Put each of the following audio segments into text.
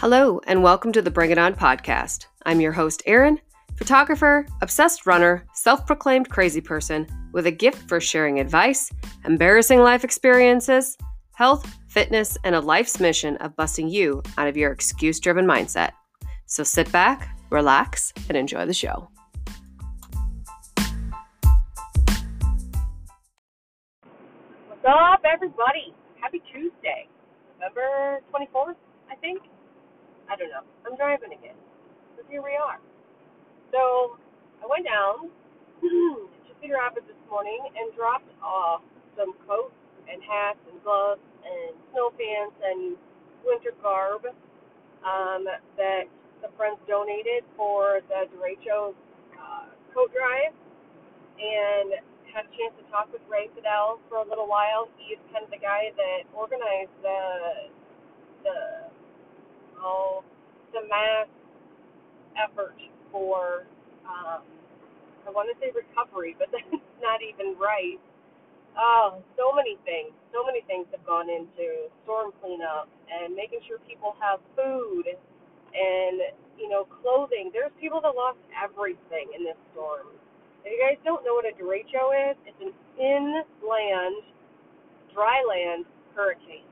Hello, and welcome to the Bring It On podcast. I'm your host, Erin, photographer, obsessed runner, self proclaimed crazy person with a gift for sharing advice, embarrassing life experiences, health, fitness, and a life's mission of busting you out of your excuse driven mindset. So sit back, relax, and enjoy the show. What's up, everybody? Happy Tuesday, November 24th, I think. I don't know. I'm driving again. So here we are. So I went down to Cedar Rapids this morning and dropped off some coats and hats and gloves and snow pants and winter garb um, that the friends donated for the derecho uh, coat drive. And had a chance to talk with Ray Fidel for a little while. He is kind of the guy that organized the the oh the mass effort for um, I want to say recovery, but that's not even right. Oh, so many things, so many things have gone into storm cleanup and making sure people have food and you know clothing. There's people that lost everything in this storm if you guys don't know what a derecho is, it's an inland, dry land hurricane.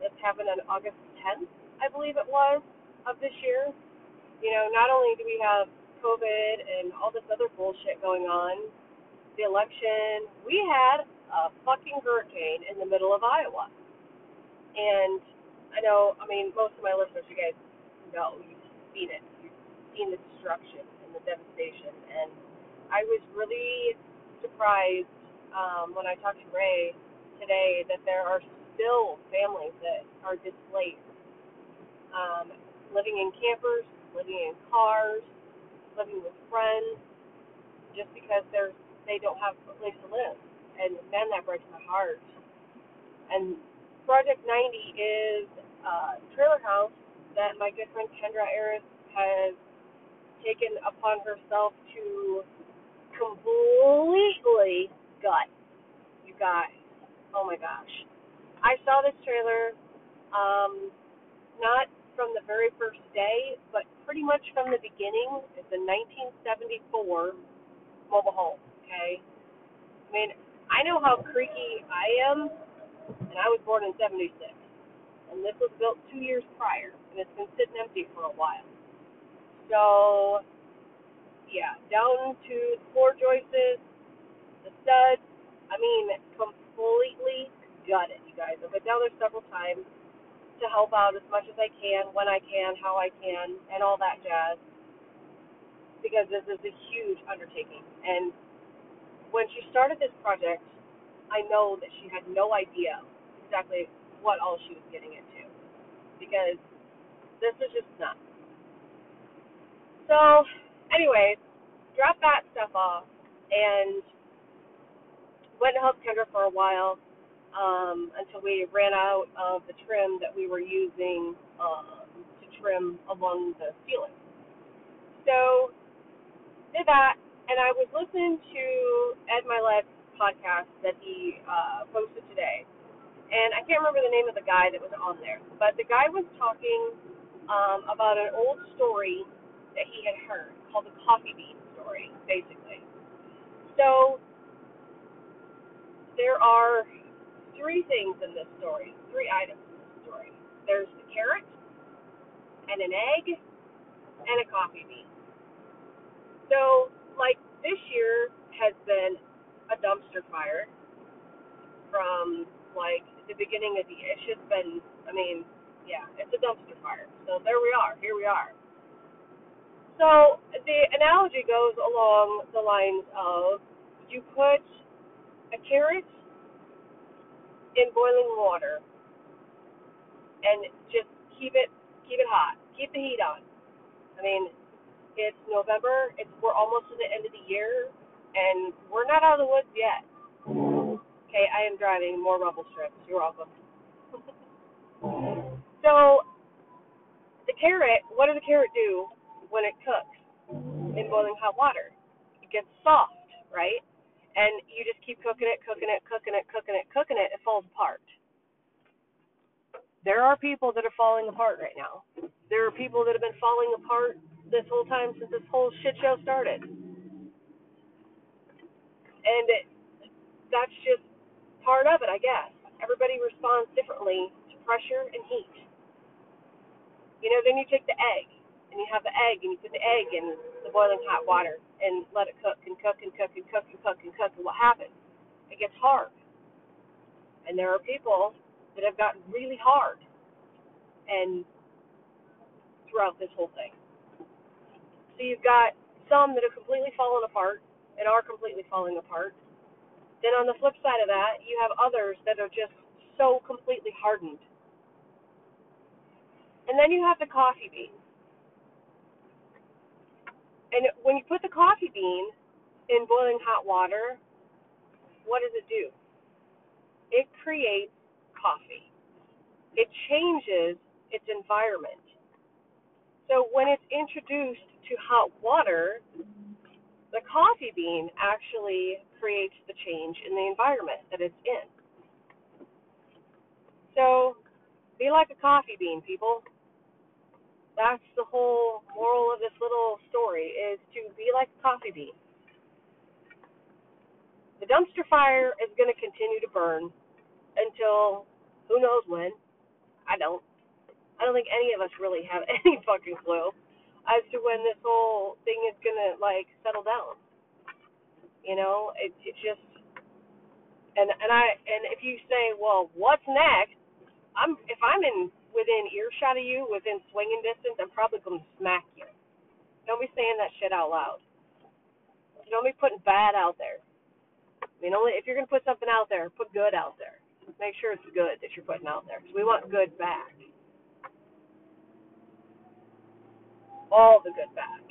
This happened on August 10th, I believe it was, of this year. You know, not only do we have COVID and all this other bullshit going on, the election, we had a fucking hurricane in the middle of Iowa. And I know, I mean, most of my listeners, you guys know, you've seen it. You've seen the destruction and the devastation. And I was really surprised um, when I talked to Ray today that there are still families that are displaced, um, living in campers, living in cars, living with friends, just because they're they don't have a place to live. And man, that breaks my heart. And Project 90 is a trailer house that my good friend Kendra Aris has taken upon herself to completely gut. You guys, oh my gosh. I saw this trailer, um, not from the very first day, but pretty much from the beginning. It's a 1974 mobile home, okay? I mean, I know how creaky I am, and I was born in 76. And this was built two years prior, and it's been sitting empty for a while. So, yeah, down to the floor joists, the studs. I mean, completely gutted, you guys. I've been down there several times to help out as much as I can, when I can, how I can, and all that jazz. Because this is a huge undertaking. And when she started this project, I know that she had no idea exactly what all she was getting into. Because this is just nuts. So anyways, dropped that stuff off and went and helped Kendra for a while um, until we ran out of the trim that we were using um, to trim along the ceiling. So did that, and I was listening to Ed Mylett's podcast that he uh, posted today, and I can't remember the name of the guy that was on there, but the guy was talking um, about an old story that he had heard called the coffee bean story, basically. So there are three things in this story, three items in this story. There's the carrot, and an egg, and a coffee bean. So, like this year has been a dumpster fire from like the beginning of the year. It's been, I mean, yeah, it's a dumpster fire. So there we are. Here we are. So the analogy goes along the lines of you put a carrot in boiling water and just keep it keep it hot. Keep the heat on. I mean, it's November, it's we're almost to the end of the year and we're not out of the woods yet. Okay, I am driving more rumble strips. You're welcome. so the carrot, what does the carrot do? when it cooks in boiling hot water. It gets soft, right? And you just keep cooking it, cooking it, cooking it, cooking it, cooking it, it falls apart. there are people that are falling apart right now. There are people that have been falling apart this whole time since this whole shit show started. And it, that's just part of it, I guess. Everybody responds differently to pressure and heat. You know, then you take the egg and you have the egg and you put the egg in the boiling hot water and let it cook and cook and cook and cook and cook and cook and what happens? It gets hard. And there are people that have gotten really hard and throughout this whole thing. So you've got some that have completely fallen apart and are completely falling apart. Then on the flip side of that, you have others that are just so completely hardened. And then you have the coffee bean. And when you put the coffee bean in boiling hot water, what does it do? It creates coffee. It changes its environment. So when it's introduced to hot water, the coffee bean actually creates the change in the environment that it's in. So be like a coffee bean, people. That's the whole moral of this story is to be like a coffee bean. The dumpster fire is going to continue to burn until who knows when. I don't. I don't think any of us really have any fucking clue as to when this whole thing is gonna like settle down. You know, it it just and and I and if you say, well, what's next? I'm if I'm in within earshot of you, within swinging distance, I'm probably gonna smack you. Don't be saying that shit out loud. Don't be putting bad out there. I mean, only if you're gonna put something out there, put good out there. Make sure it's good that you're putting out there, because we want good back. all the good back.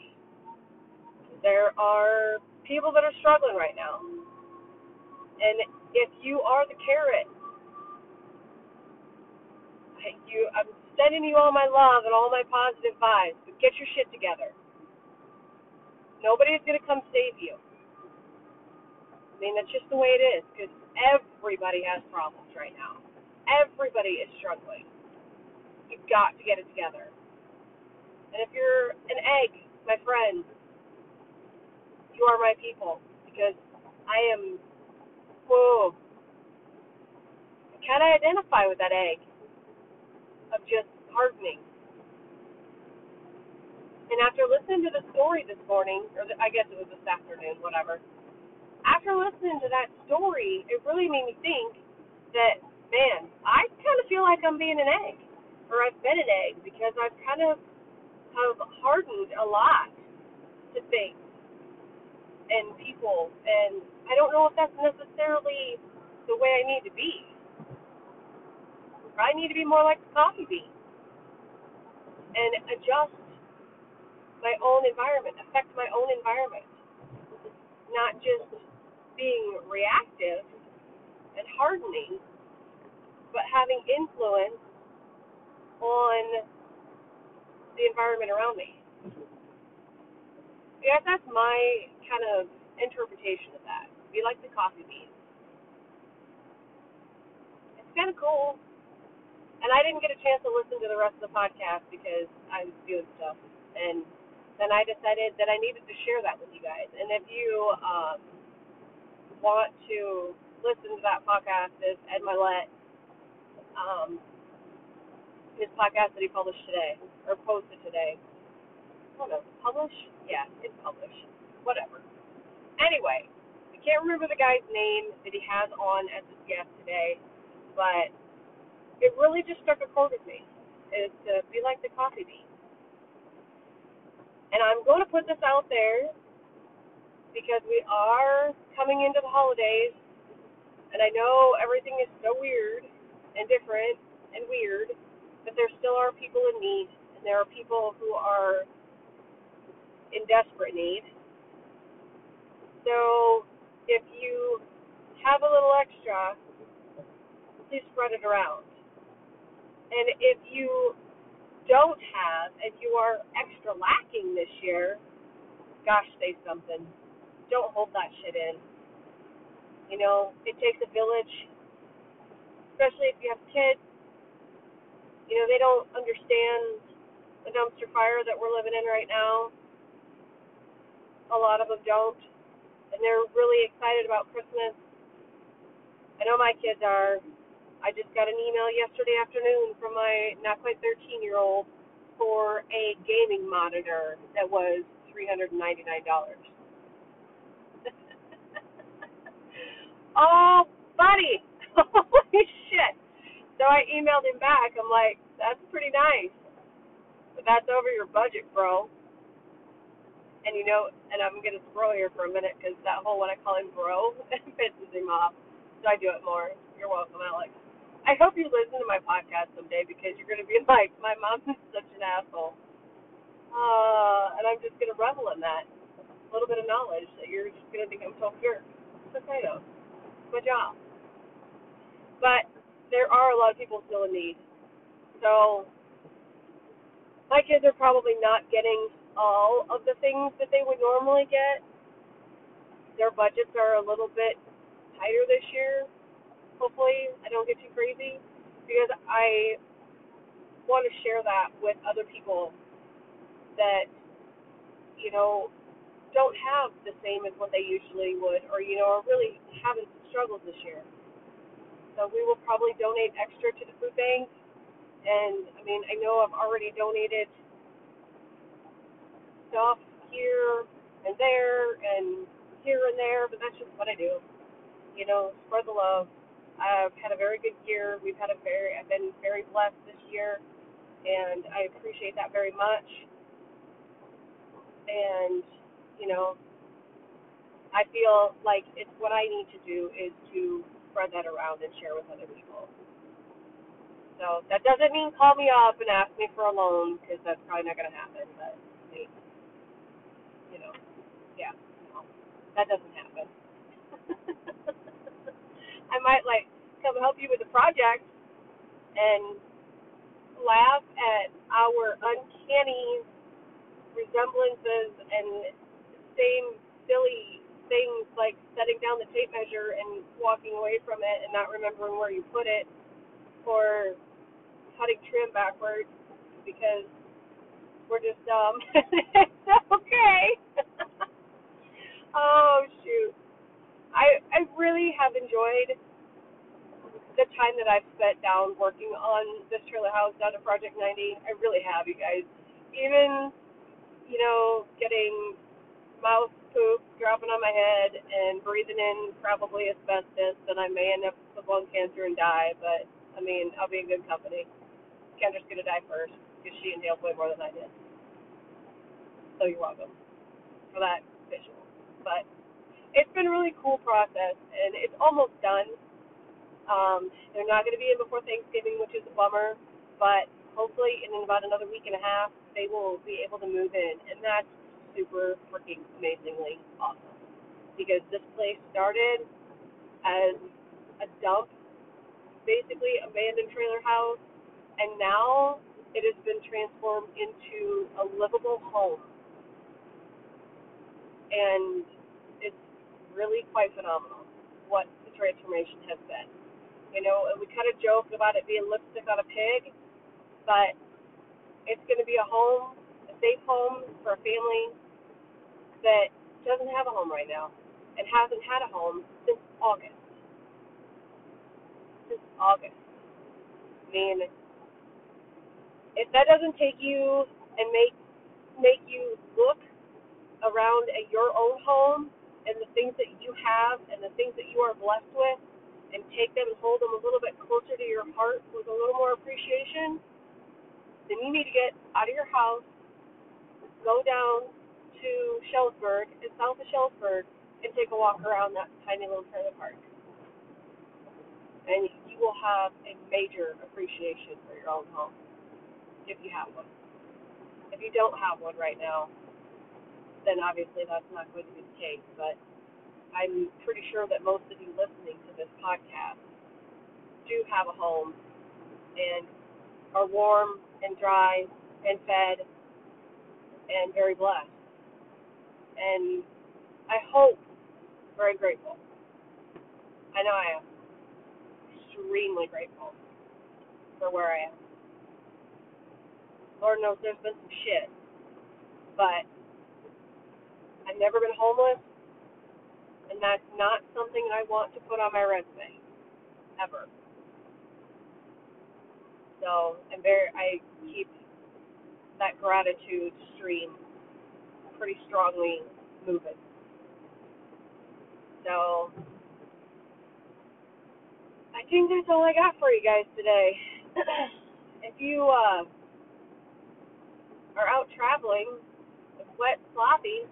There are people that are struggling right now. And if you are the carrot, you I'm sending you all my love and all my positive vibes, but get your shit together. Nobody's gonna come save you. I mean, that's just the way it is, because everybody has problems right now. Everybody is struggling. You've got to get it together. And if you're an egg, my friend, you are my people because I am, whoa, I kind of identify with that egg of just hardening. And after listening to the story this morning, or the, I guess it was this afternoon, whatever, after listening to that story, it really made me think that, man, I kind of feel like I'm being an egg, or I've been an egg, because I've kind of have hardened a lot to things and people, and I don't know if that's necessarily the way I need to be. I need to be more like the coffee bean and adjust my own environment, affect my own environment, not just being reactive and hardening, but having influence on the environment around me. Yeah, that's my kind of interpretation of that. Be like the coffee beans. It's kind of cool. And I didn't get a chance to listen to the rest of the podcast because I was doing stuff. And then I decided that I needed to share that with you guys. And if you um, want to listen to that podcast, it's Ed Mylett. Um, his podcast that he published today or posted today. I don't know, publish? Yeah, it's published. Whatever. Anyway, I can't remember the guy's name that he has on as his guest today, but it really just struck a chord with me. Is to be like the coffee bean. And I'm going to put this out there because we are coming into the holidays, and I know everything is so weird and different and weird but there still are people in need, and there are people who are in desperate need. So if you have a little extra, please spread it around. And if you don't have, if you are extra lacking this year, gosh, say something. Don't hold that shit in. You know, it takes a village, especially if you have kids You know, they don't understand the dumpster fire that we're living in right now. A lot of them don't. And they're really excited about Christmas. I know my kids are. I just got an email yesterday afternoon from my not quite 13 year old for a gaming monitor that was $399. oh, buddy. Holy shit. So I emailed him back. I'm like, that's pretty nice. But that's over your budget, bro. And you know, and I'm to scroll here for a minute because that whole when I call him bro pisses him off. So I do it more. You're welcome, Alex. I hope you listen to my podcast someday because you're going to be like, my mom is such an asshole. Uh, and I'm just going to revel in that. A little bit of knowledge that you're just going to think I'm so jerk. It's okay though. It's my job. But there are a lot of people still in need. So my kids are probably not getting all of the things that they would normally get. Their budgets are a little bit tighter this year hopefully I don't get too crazy because I want to share that with other people that you know don't have the same as what they usually would or you know are really having some struggles this year. So we will probably donate extra to the food bank and I mean I know I've already donated stuff here and there and here and there, but that's just what I do. You know, spread the love I've had a very good year. We've had a very, I've been very blessed this year, and I appreciate that very much. And, you know, I feel like it's what I need to do is to spread that around and share with other people. So that doesn't mean call me up and ask me for a loan because that's probably not going to happen. But you know, yeah, no, that doesn't happen. I might like come help you with the project and laugh at our uncanny resemblances and same silly things like setting down the tape measure and walking away from it and not remembering where you put it or cutting trim backwards because we're just dumb. okay. oh shoot. I I really have enjoyed the time that I've spent down working on this trailer house down at Project 90. I really have, you guys. Even you know, getting mouse poop dropping on my head and breathing in probably asbestos, then I may end up with lung cancer and die. But I mean, I'll be in good company. Kendra's gonna die first because she inhaled way more than I did. So you're welcome for that visual. But it's been a really cool process, and it's almost done. Um, they're not going to be in before Thanksgiving, which is a bummer, but hopefully in about another week and a half, they will be able to move in, and that's super freaking amazingly awesome. Because this place started as a dump, basically abandoned trailer house, and now it has been transformed into a livable home. And really quite phenomenal what the transformation has been. You know, we kind of joked about it being lipstick on a pig, but it's going to be a home, a safe home for a family that doesn't have a home right now and hasn't had a home since August. Since August. I mean, if that doesn't take you and make make you look around at your own home and the things that you have and the things that you are blessed with and take them and hold them a little bit closer to your heart with a little more appreciation, then you need to get out of your house, go down to Shellsburg and south of Shellsburg and take a walk around that tiny little trailer park. And you will have a major appreciation for your own home if you have one. If you don't have one right now, then obviously that's not going to be the case. But I'm pretty sure that most of you listening to this podcast do have a home and are warm and dry and fed and very blessed. And I hope very grateful. I know I am extremely grateful for where I am. Lord knows there's been some shit. But I've never been homeless, and that's not something that I want to put on my resume. Ever. So very I keep that gratitude stream pretty strongly moving. So I think that's all I got for you guys today. if you uh, are out traveling, it's wet, sloppy,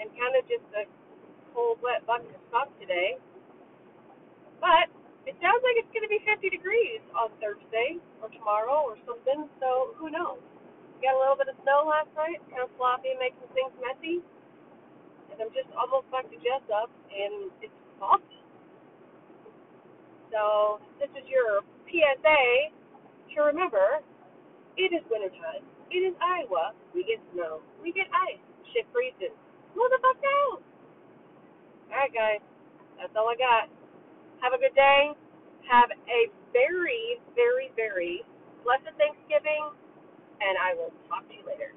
and kind of just a cold, wet bucket of stuff today. But it sounds like it's going to be 50 degrees on Thursday or tomorrow or something, so who knows? Got a little bit of snow last night, kind of sloppy, making things messy. And I'm just almost back to Jesup, and it's foggy. So this is your PSA to remember. It is wintertime. It is Iowa. We get snow. We get ice. Shit freezes. Who the fuck knows? Alright, guys. That's all I got. Have a good day. Have a very, very, very blessed Thanksgiving and I will talk to you later.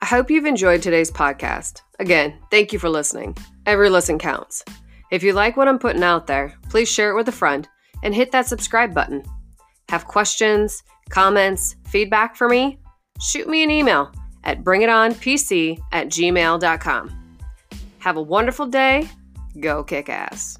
I hope you've enjoyed today's podcast. Again, thank you for listening. Every listen counts. If you like what I'm putting out there, please share it with a friend and hit that subscribe button. Have questions, comments, feedback for me? Shoot me an email at bringitonpc at gmail.com. Have a wonderful day Go kick ass.